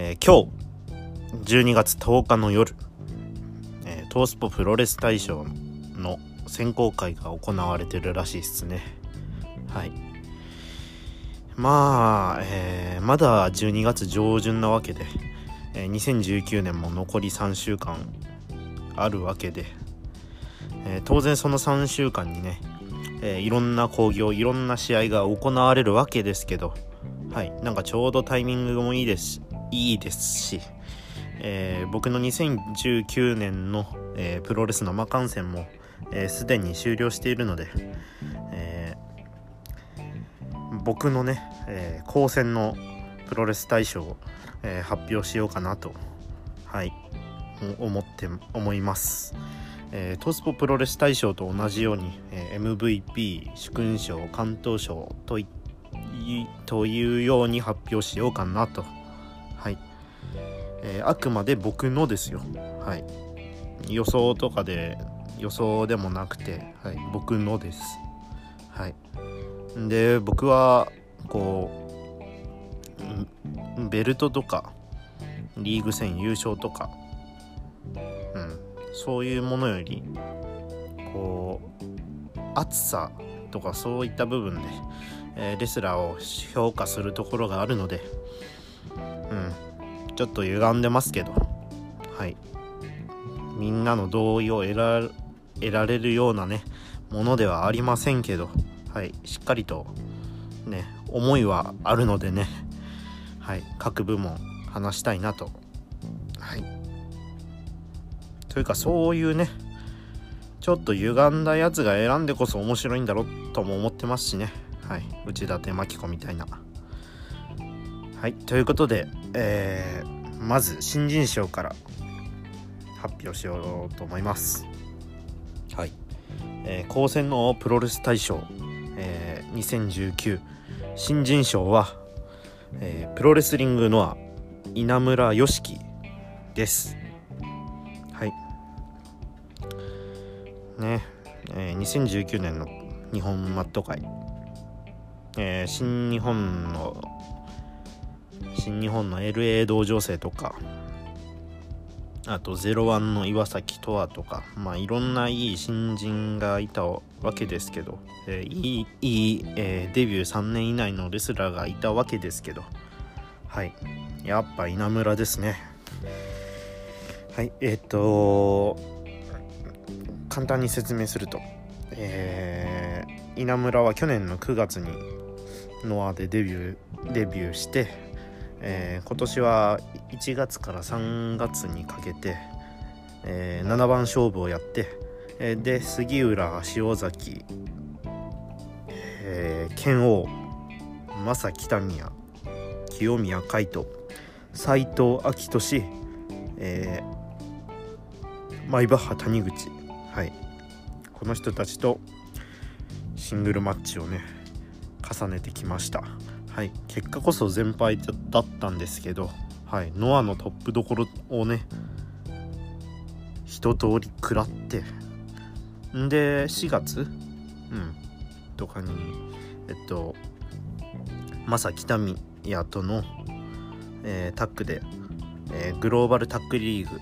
えー、今日12月10日の夜、えー、トースポプロレス大賞の選考会が行われてるらしいですね。はい。まあ、えー、まだ12月上旬なわけで、え、2019年も残り3週間あるわけで、え、当然その3週間にね、え、いろんな興行いろんな試合が行われるわけですけどはい。なんかちょうどタイミングもいいですいいですし、えー、僕の2019年の、えー、プロレス生観戦もすで、ー、に終了しているので、えー、僕のね、えー、高専のプロレス大賞を、えー、発表しようかなと、はい、思って思います。えー、トスポプロレス大賞と同じように、えー、MVP 主勲賞関東賞といというように発表しようかなとはい、えー、あくまで僕のですよ。はい。予想とかで予想でもなくて、はい、僕のです。はい。で僕はこうベルトとかリーグ戦優勝とかうん。そういうものよりこう熱さとかそういった部分で、えー、レスラーを評価するところがあるのでうん。ちょっと歪んでますけど。はい。みんなの同意を得ら得られるようなねものではありませんけど。はい。しっかりとね思いはあるのでね。はい。各部門話したいなと。はい。というかそういうねちょっと歪んだやつが選んでこそ面白いんだろうとも思ってますしね。はい。内館真紀子みたいな。はい。ということで、えー、まず新人賞から発表しようと思います。はい、えー、高専のプロレス大賞、えー、2019新人賞は、えー、プロレスリングノア稲村良樹です。はい。ね。えー、2019年の日本マット界、えー、新日本の新日本の LA 道場生とかあと01の岩崎とわとかまあいろんないい新人がいたわけですけど、えー、いいいい、えー、デビュー3年以内のレスラーがいたわけですけどはい。やっぱ稲村ですね。はい。えっ、と簡単に説明すると、えー、稲村は去年の9月にノアでデビューデビューしてえー、今年は1月から3月にかけて、えー、7番勝負をやって、えー、で杉浦塩崎、えー、剣王正北宮清宮海斗斎藤明俊、えー、マイバッハ谷口はいこの人たちとシングルマッチをね重ねてきました。はい、結果こそ全敗だったんですけど、はい、ノアのトップどころをね一通り食らってんで4月うん。とかにえっとまさ北宮との、えー、タッグで、えー、グローバルタッグリーグ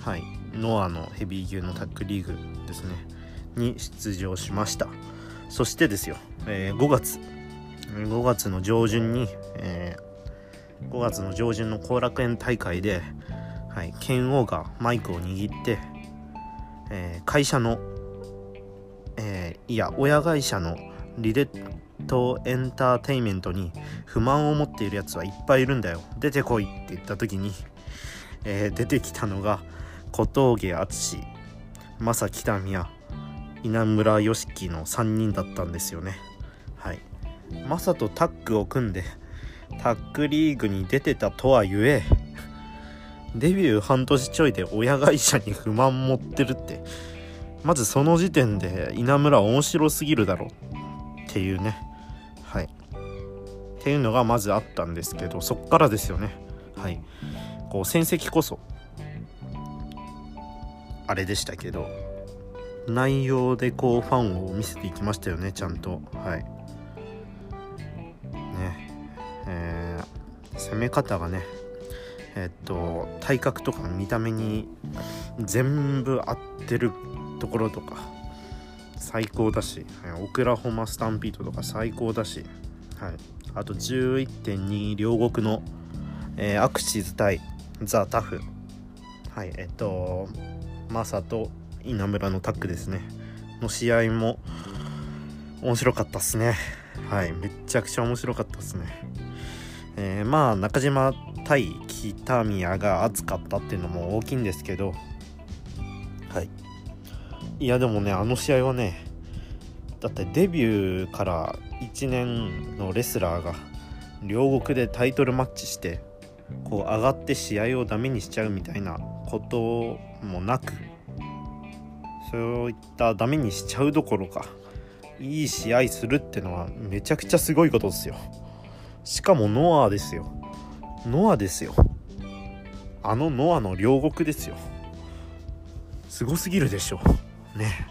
はい。ノアのヘビー級のタッグリーグですね。に出場しました。そしてですよ、えー、5月。5月の上旬に、えー、5月の上旬の後楽園大会で、はい、剣王がマイクを握って、えー、会社の、えー、いや親会社のリレットエンターテインメントに不満を持っているやつはいっぱいいるんだよ。出てこいって言った時に、えー、出てきたのが小峠淳正北宮稲村良樹の3人だったんですよね。マサとタッグを組んでタッグリーグに出てたとはゆえデビュー半年ちょいで親会社に不満持ってるって。まずその時点で稲村面白すぎるだろっていうね。はい。っていうのがまずあったんですけどそっからですよね。はい。こう戦績こそあれでしたけど内容でこうファンを見せていきましたよねちゃんと。はい。攻め方がね、えっと体格とか見た目に全部合ってるところとか最高だし、オクラホマスタンピードとか最高だし、はい、あと11.2両国の、えー、アクシズ対ザ・タフはいえっとマサと稲村のタッグですね。の試合も面白かったっすね。はいめっちゃくちゃ面白かったっすね。えー、まあ中島対北宮が熱かったっていうのも大きいんですけど。はい。いやでもねあの試合はねだってデビューから1年のレスラーが両国でタイトルマッチしてこう上がって試合をダメにしちゃうみたいなこともなくそういったダメにしちゃうどころかいい試合するってのはめちゃくちゃすごいことですよしかもノアですよ。ノアですよ。あのノアの両国ですよ。すごすぎるでしょ。ね。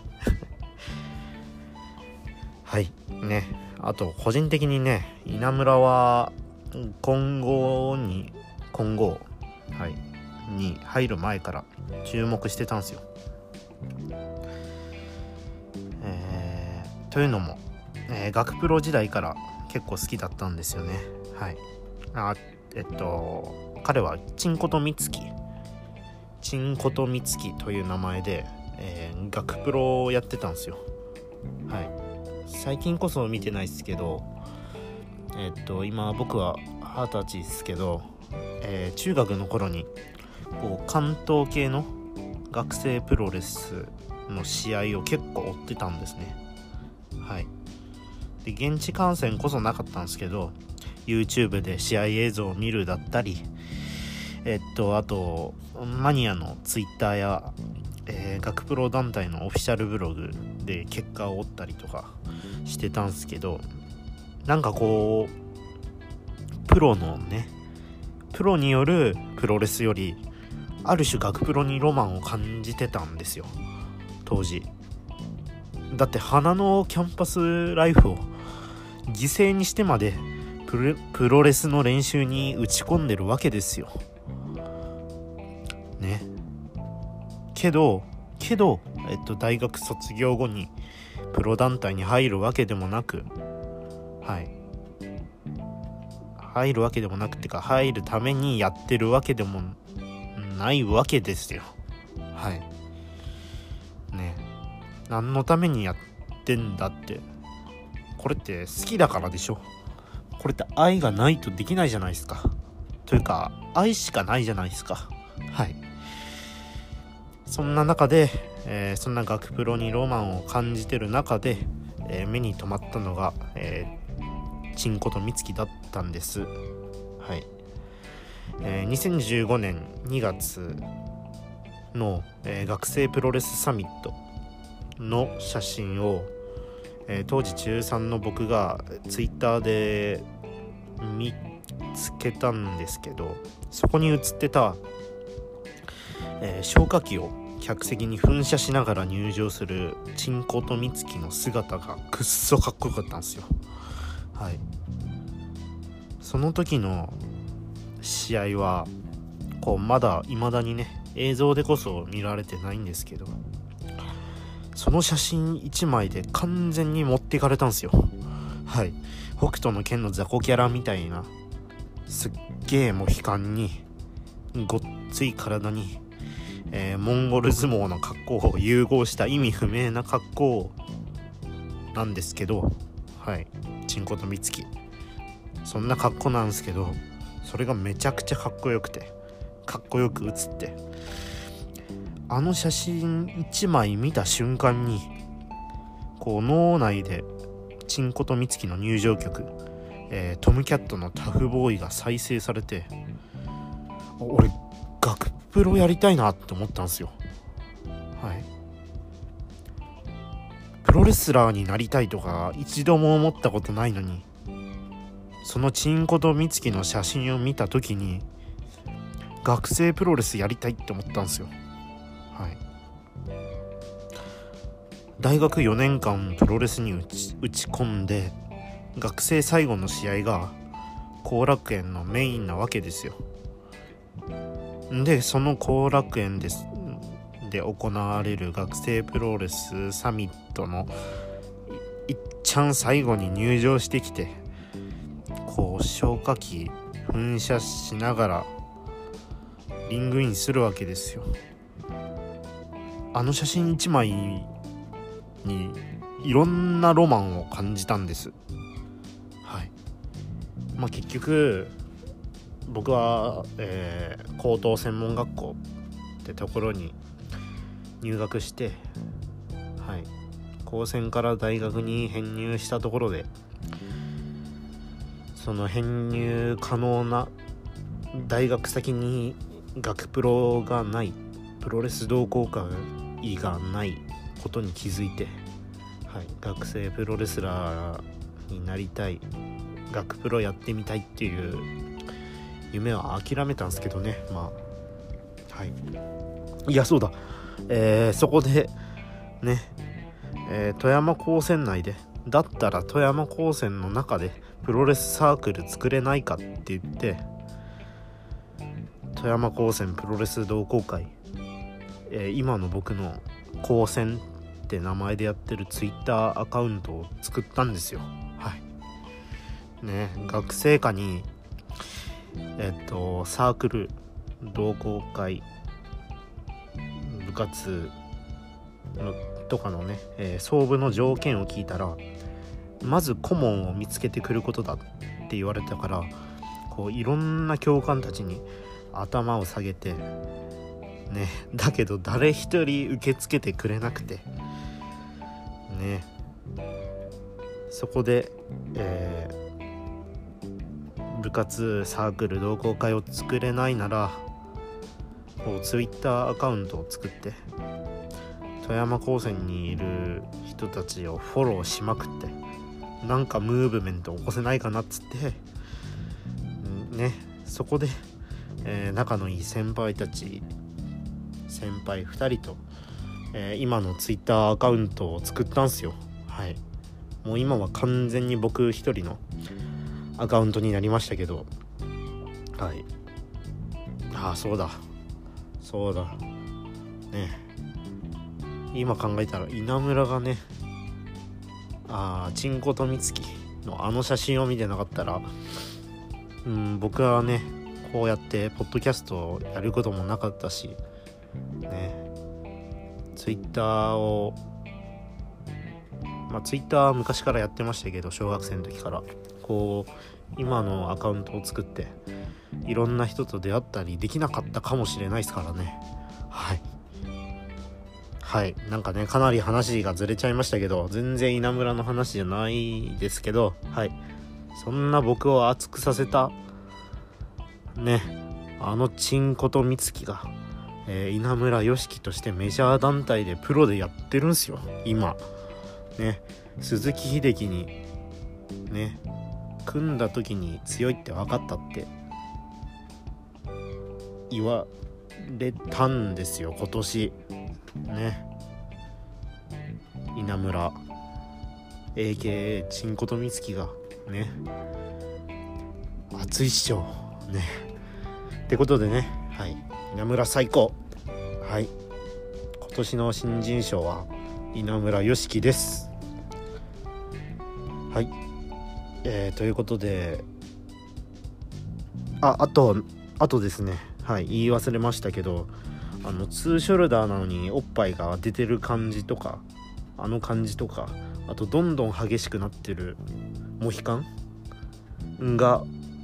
はい。ね。あと個人的にね稲村は今後に今後はい。に入る前から注目してたんですよ。えー、というのも、えー、学プロ時代から結構好きだったんですよね。はい。あえっと彼はチンコとミツキ。チンコとミツキという名前で、えー、学プロをやってたんですよ。はい。最近こそ見てないですけどえっと今僕は二十歳ですけど、えー、中学の頃にこう関東系の学生プロレスの試合を結構追ってたんですね。はい。で現地観戦こそなかったんですけど YouTube で試合映像を見るだったりえっとあとマニアの Twitter や、えー、学プロ団体のオフィシャルブログで結果を追ったりとかしてたんですけどなんかこうプロのねプロによるプロレスよりある種学プロにロマンを感じてたんですよ当時。だって花のキャンパスライフを犠牲にしてまでプロレスの練習に打ち込んでるわけですよ。ね。けどけど、えっと、大学卒業後にプロ団体に入るわけでもなくはい。入るわけでもなくてか入るためにやってるわけでもないわけですよ。はい。ね。何のためにやってんだって。これって好きだからでしょ。これって愛がないとできないじゃないですか。というか愛しかないじゃないですか。はい。そんな中で、えー、そんな学プロにロマンを感じてる中で、えー、目に留まったのが、えー、チンコと美月だったんです。はい。えー、2015年2月の、え、学生プロレスサミットの写真を、えー、当時中3の僕がツイッターで見つけたんですけどそこに写ってた、え消火器を客席に噴射しながら入場するチンコとミツキの姿がくっそかっこよかったんですよ。はい。その時の試合はこうまだ未だにね映像でこそ見られてないんですけどその写真1枚で完全に持っていかれたんですよ。はい。北斗の剣の雑魚キャラみたいなすっげえモヒカンにごっつい体に、えー、モンゴル相撲の格好を融合した意味不明な格好なんですけどはい。チンコとミツキそんな格好なんですけどそれがめちゃくちゃかっこよくてかっこよく写ってあの写真1枚見た瞬間にこう脳内でチンコとミツキの入場曲、えー、トムキャットのタフボーイが再生されて俺学プロやりたいなって思ったんですよ。はい。プロレスラーになりたいとか一度も思ったことないのにそのチンコとミツキの写真を見た時に学生プロレスやりたいって思ったんですよ。はい。大学4年間プロレスに打ち打ち込んで学生最後の試合が後楽園のメインなわけですよ。でその後楽園ですで行われる学生プロレスサミットのいっちゃん最後に入場してきてこう消火器噴射しながらリングインするわけですよ。あの写真1枚にいろんなロマンを感じたんです。はい。まあ結局僕は、えー、高等専門学校ってところに入学してはい。高専から大学に編入したところでその編入可能な大学先に学プロがないプロレス同好会がないことに気づいて、はい、学生プロレスラーになりたい学プロやってみたいっていう夢は諦めたんですけどね。まあはい。いやそうだ。えー、そこでね、えー、富山高専内でだったら富山高専の中でプロレスサークル作れないかって言って富山高専プロレス同好会、えー、今の僕の高専って名前でやってるツイッターアカウントを作ったんですよ。はい。ね学生課にえっとサークル同好会部活のとかのね、えー、総部の条件を聞いたらまず顧問を見つけてくることだって言われたからこういろんな教官たちに頭を下げてねだけど誰一人受け付けてくれなくて。ね。そこで、えー、部活サークル同好会を作れないならこう Twitter アカウントを作って富山高専にいる人たちをフォローしまくってなんかムーブメント起こせないかなっつってね。そこで、えー、仲のいい先輩たち先輩2人と、えー、今の Twitter アカウントを作ったんすよ。はい。もう今は完全に僕一人のアカウントになりましたけど。はい。ああそうだ。そうだ。ね。今考えたら稲村がねああチンコとみつきのあの写真を見てなかったらうん僕はねこうやってポッドキャストをやることもなかったしね。ツイッターをまあツイッターは昔からやってましたけど小学生の時から。こう今のアカウントを作っていろんな人と出会ったりできなかったかもしれないですからね。はい。はい。なんかねかなり話がずれちゃいましたけど全然稲村の話じゃないですけどはい。そんな僕を熱くさせたねあのチンコと美月が、えー、稲村良樹としてメジャー団体でプロでやってるんすよ。今。ね。鈴木秀樹にね。組んだ時に強いって分かったって。言われたんですよ今年。ね。稲村。AKA ちんことみつきが。ね。熱いっしょ。ね。ってことでね。はい。稲村最高。はい。今年の新人賞は稲村良樹です。はい。えー、ということでああとあとですね。はい。言い忘れましたけどあの2ショルダーなのにおっぱいが出てる感じとかあの感じとかあとどんどん激しくなってるモヒカンが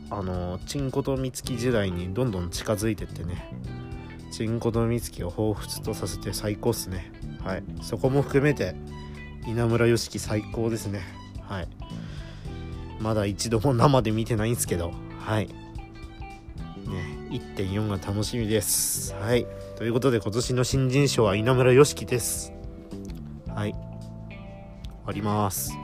あのチンコとミツキ時代にどんどん近づいてってね。チンコとミツキを彷彿とさせて最高っすね。はい。そこも含めて稲村良樹最高ですね。はい。まだ一度も生で見てないんですけど。はい。ね1.4が楽しみです。はい。ということで今年の新人賞は稲村良樹です。はい。終わります。